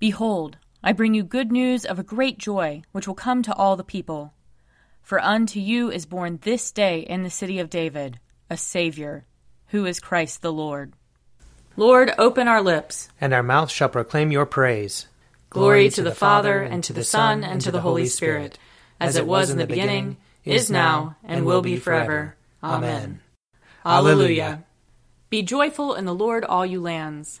Behold, I bring you good news of a great joy, which will come to all the people. For unto you is born this day in the city of David a Saviour, who is Christ the Lord. Lord, open our lips, and our mouth shall proclaim your praise. Glory to the Father, and to the Son, and to the Holy Spirit, as it was in the beginning, is now, and will be forever. Amen. Alleluia. Be joyful in the Lord, all you lands.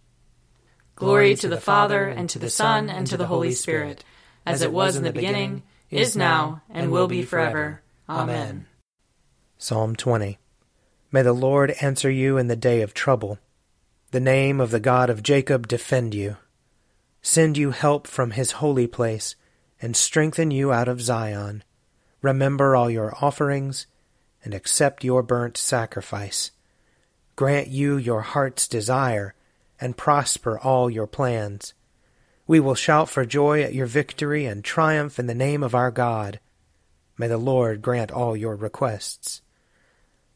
Glory to the Father, and to the Son, and to the Holy Spirit, as it was in the beginning, is now, and will be forever. Amen. Psalm 20 May the Lord answer you in the day of trouble. The name of the God of Jacob defend you. Send you help from his holy place, and strengthen you out of Zion. Remember all your offerings, and accept your burnt sacrifice. Grant you your heart's desire and prosper all your plans. We will shout for joy at your victory and triumph in the name of our God. May the Lord grant all your requests.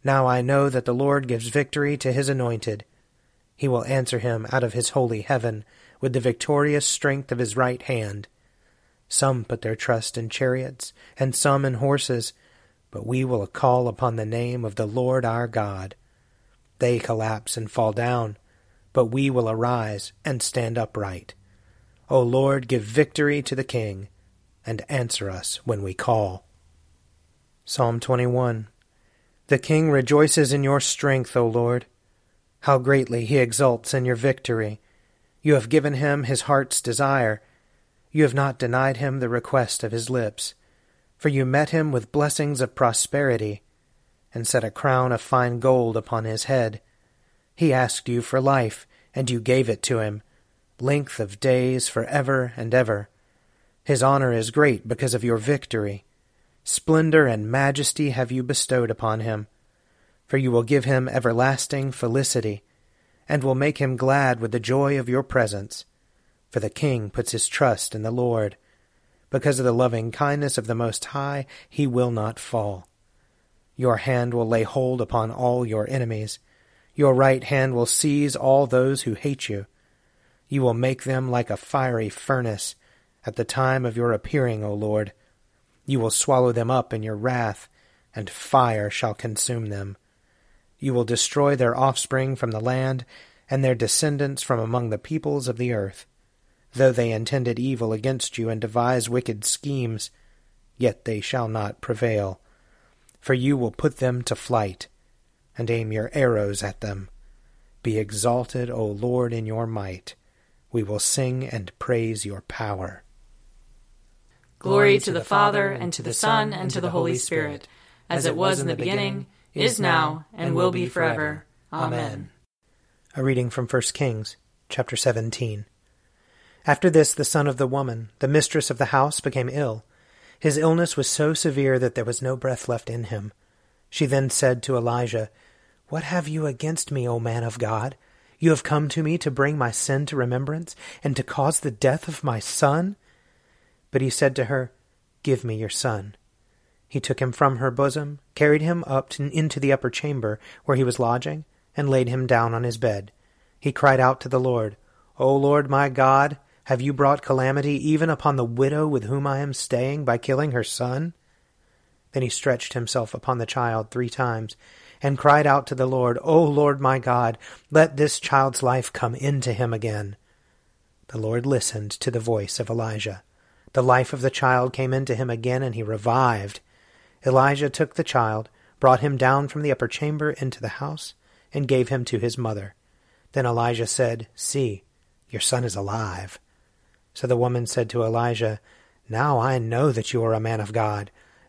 Now I know that the Lord gives victory to his anointed. He will answer him out of his holy heaven with the victorious strength of his right hand. Some put their trust in chariots, and some in horses, but we will call upon the name of the Lord our God. They collapse and fall down but we will arise and stand upright. O Lord, give victory to the King, and answer us when we call. Psalm 21 The King rejoices in your strength, O Lord. How greatly he exults in your victory. You have given him his heart's desire. You have not denied him the request of his lips. For you met him with blessings of prosperity, and set a crown of fine gold upon his head. He asked you for life, and you gave it to him, length of days for ever and ever. His honor is great because of your victory. Splendor and majesty have you bestowed upon him. For you will give him everlasting felicity, and will make him glad with the joy of your presence. For the king puts his trust in the Lord. Because of the loving kindness of the Most High, he will not fall. Your hand will lay hold upon all your enemies. Your right hand will seize all those who hate you. You will make them like a fiery furnace at the time of your appearing, O Lord. You will swallow them up in your wrath, and fire shall consume them. You will destroy their offspring from the land, and their descendants from among the peoples of the earth. Though they intended evil against you and devised wicked schemes, yet they shall not prevail. For you will put them to flight and aim your arrows at them. Be exalted, O Lord, in your might. We will sing and praise your power. Glory to the Father, and to the Son, and to the Holy Spirit, as it was in the beginning, is now, and will be forever. Amen. A reading from 1 Kings, chapter 17. After this, the son of the woman, the mistress of the house, became ill. His illness was so severe that there was no breath left in him. She then said to Elijah, what have you against me, O man of God? You have come to me to bring my sin to remembrance, and to cause the death of my son? But he said to her, Give me your son. He took him from her bosom, carried him up to, into the upper chamber where he was lodging, and laid him down on his bed. He cried out to the Lord, O Lord my God, have you brought calamity even upon the widow with whom I am staying by killing her son? Then he stretched himself upon the child three times and cried out to the Lord, O Lord my God, let this child's life come into him again. The Lord listened to the voice of Elijah. The life of the child came into him again, and he revived. Elijah took the child, brought him down from the upper chamber into the house, and gave him to his mother. Then Elijah said, See, your son is alive. So the woman said to Elijah, Now I know that you are a man of God,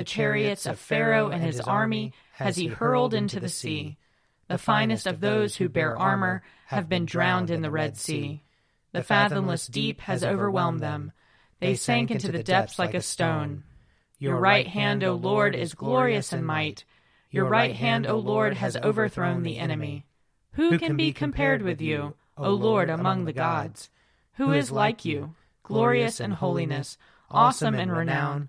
The chariots of Pharaoh and his army has he hurled into the sea. The finest of those who bear armor have been drowned in the Red Sea. The fathomless deep has overwhelmed them. They sank into the depths like a stone. Your right hand, O Lord, is glorious in might. Your right hand, O Lord, has overthrown the enemy. Who can be compared with you, O Lord, among the gods? Who is like you, glorious in holiness, awesome in renown,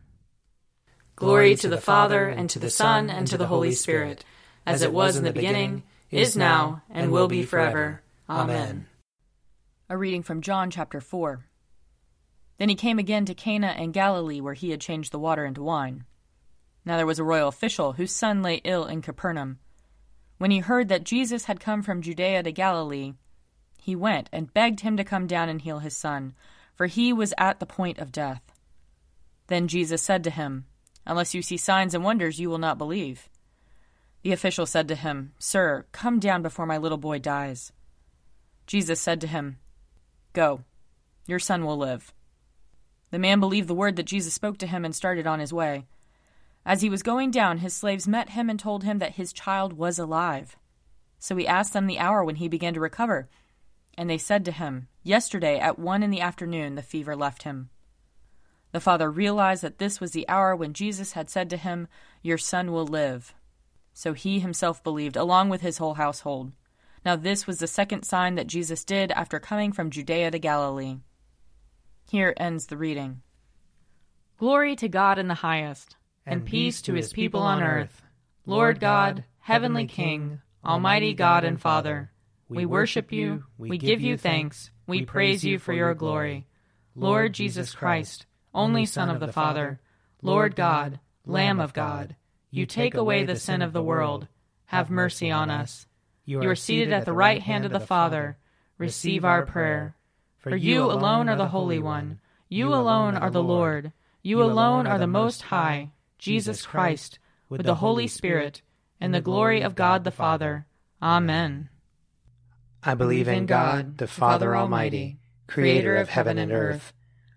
Glory to the Father, and to the Son, and to the Holy Spirit, as it was in the beginning, is now, and will be forever. Amen. A reading from John chapter 4. Then he came again to Cana in Galilee, where he had changed the water into wine. Now there was a royal official whose son lay ill in Capernaum. When he heard that Jesus had come from Judea to Galilee, he went and begged him to come down and heal his son, for he was at the point of death. Then Jesus said to him, Unless you see signs and wonders, you will not believe. The official said to him, Sir, come down before my little boy dies. Jesus said to him, Go, your son will live. The man believed the word that Jesus spoke to him and started on his way. As he was going down, his slaves met him and told him that his child was alive. So he asked them the hour when he began to recover. And they said to him, Yesterday at one in the afternoon the fever left him. The father realized that this was the hour when Jesus had said to him, Your son will live. So he himself believed, along with his whole household. Now this was the second sign that Jesus did after coming from Judea to Galilee. Here ends the reading. Glory to God in the highest, and, peace to his people on earth. Lord God, heavenly King, almighty God and Father, we worship you, we give you thanks, we praise you for your glory. Lord Jesus Christ, only Son of the Father, Lord God, Lamb of God, you take away the sin of the world. Have mercy on us. You are seated at the right hand of the Father. Receive our prayer. For you alone are the Holy One. You alone are the Lord. You alone are the Most High, Jesus Christ, with the Holy Spirit, in the glory of God the Father. Amen. I believe in God, the Father Almighty, creator of heaven and earth.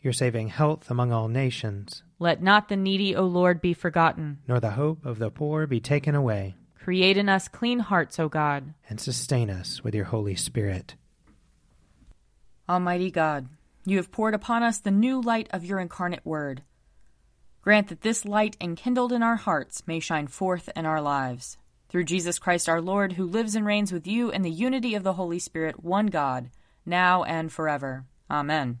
Your saving health among all nations. Let not the needy, O Lord, be forgotten. Nor the hope of the poor be taken away. Create in us clean hearts, O God. And sustain us with your Holy Spirit. Almighty God, you have poured upon us the new light of your incarnate word. Grant that this light enkindled in our hearts may shine forth in our lives. Through Jesus Christ our Lord, who lives and reigns with you in the unity of the Holy Spirit, one God, now and forever. Amen.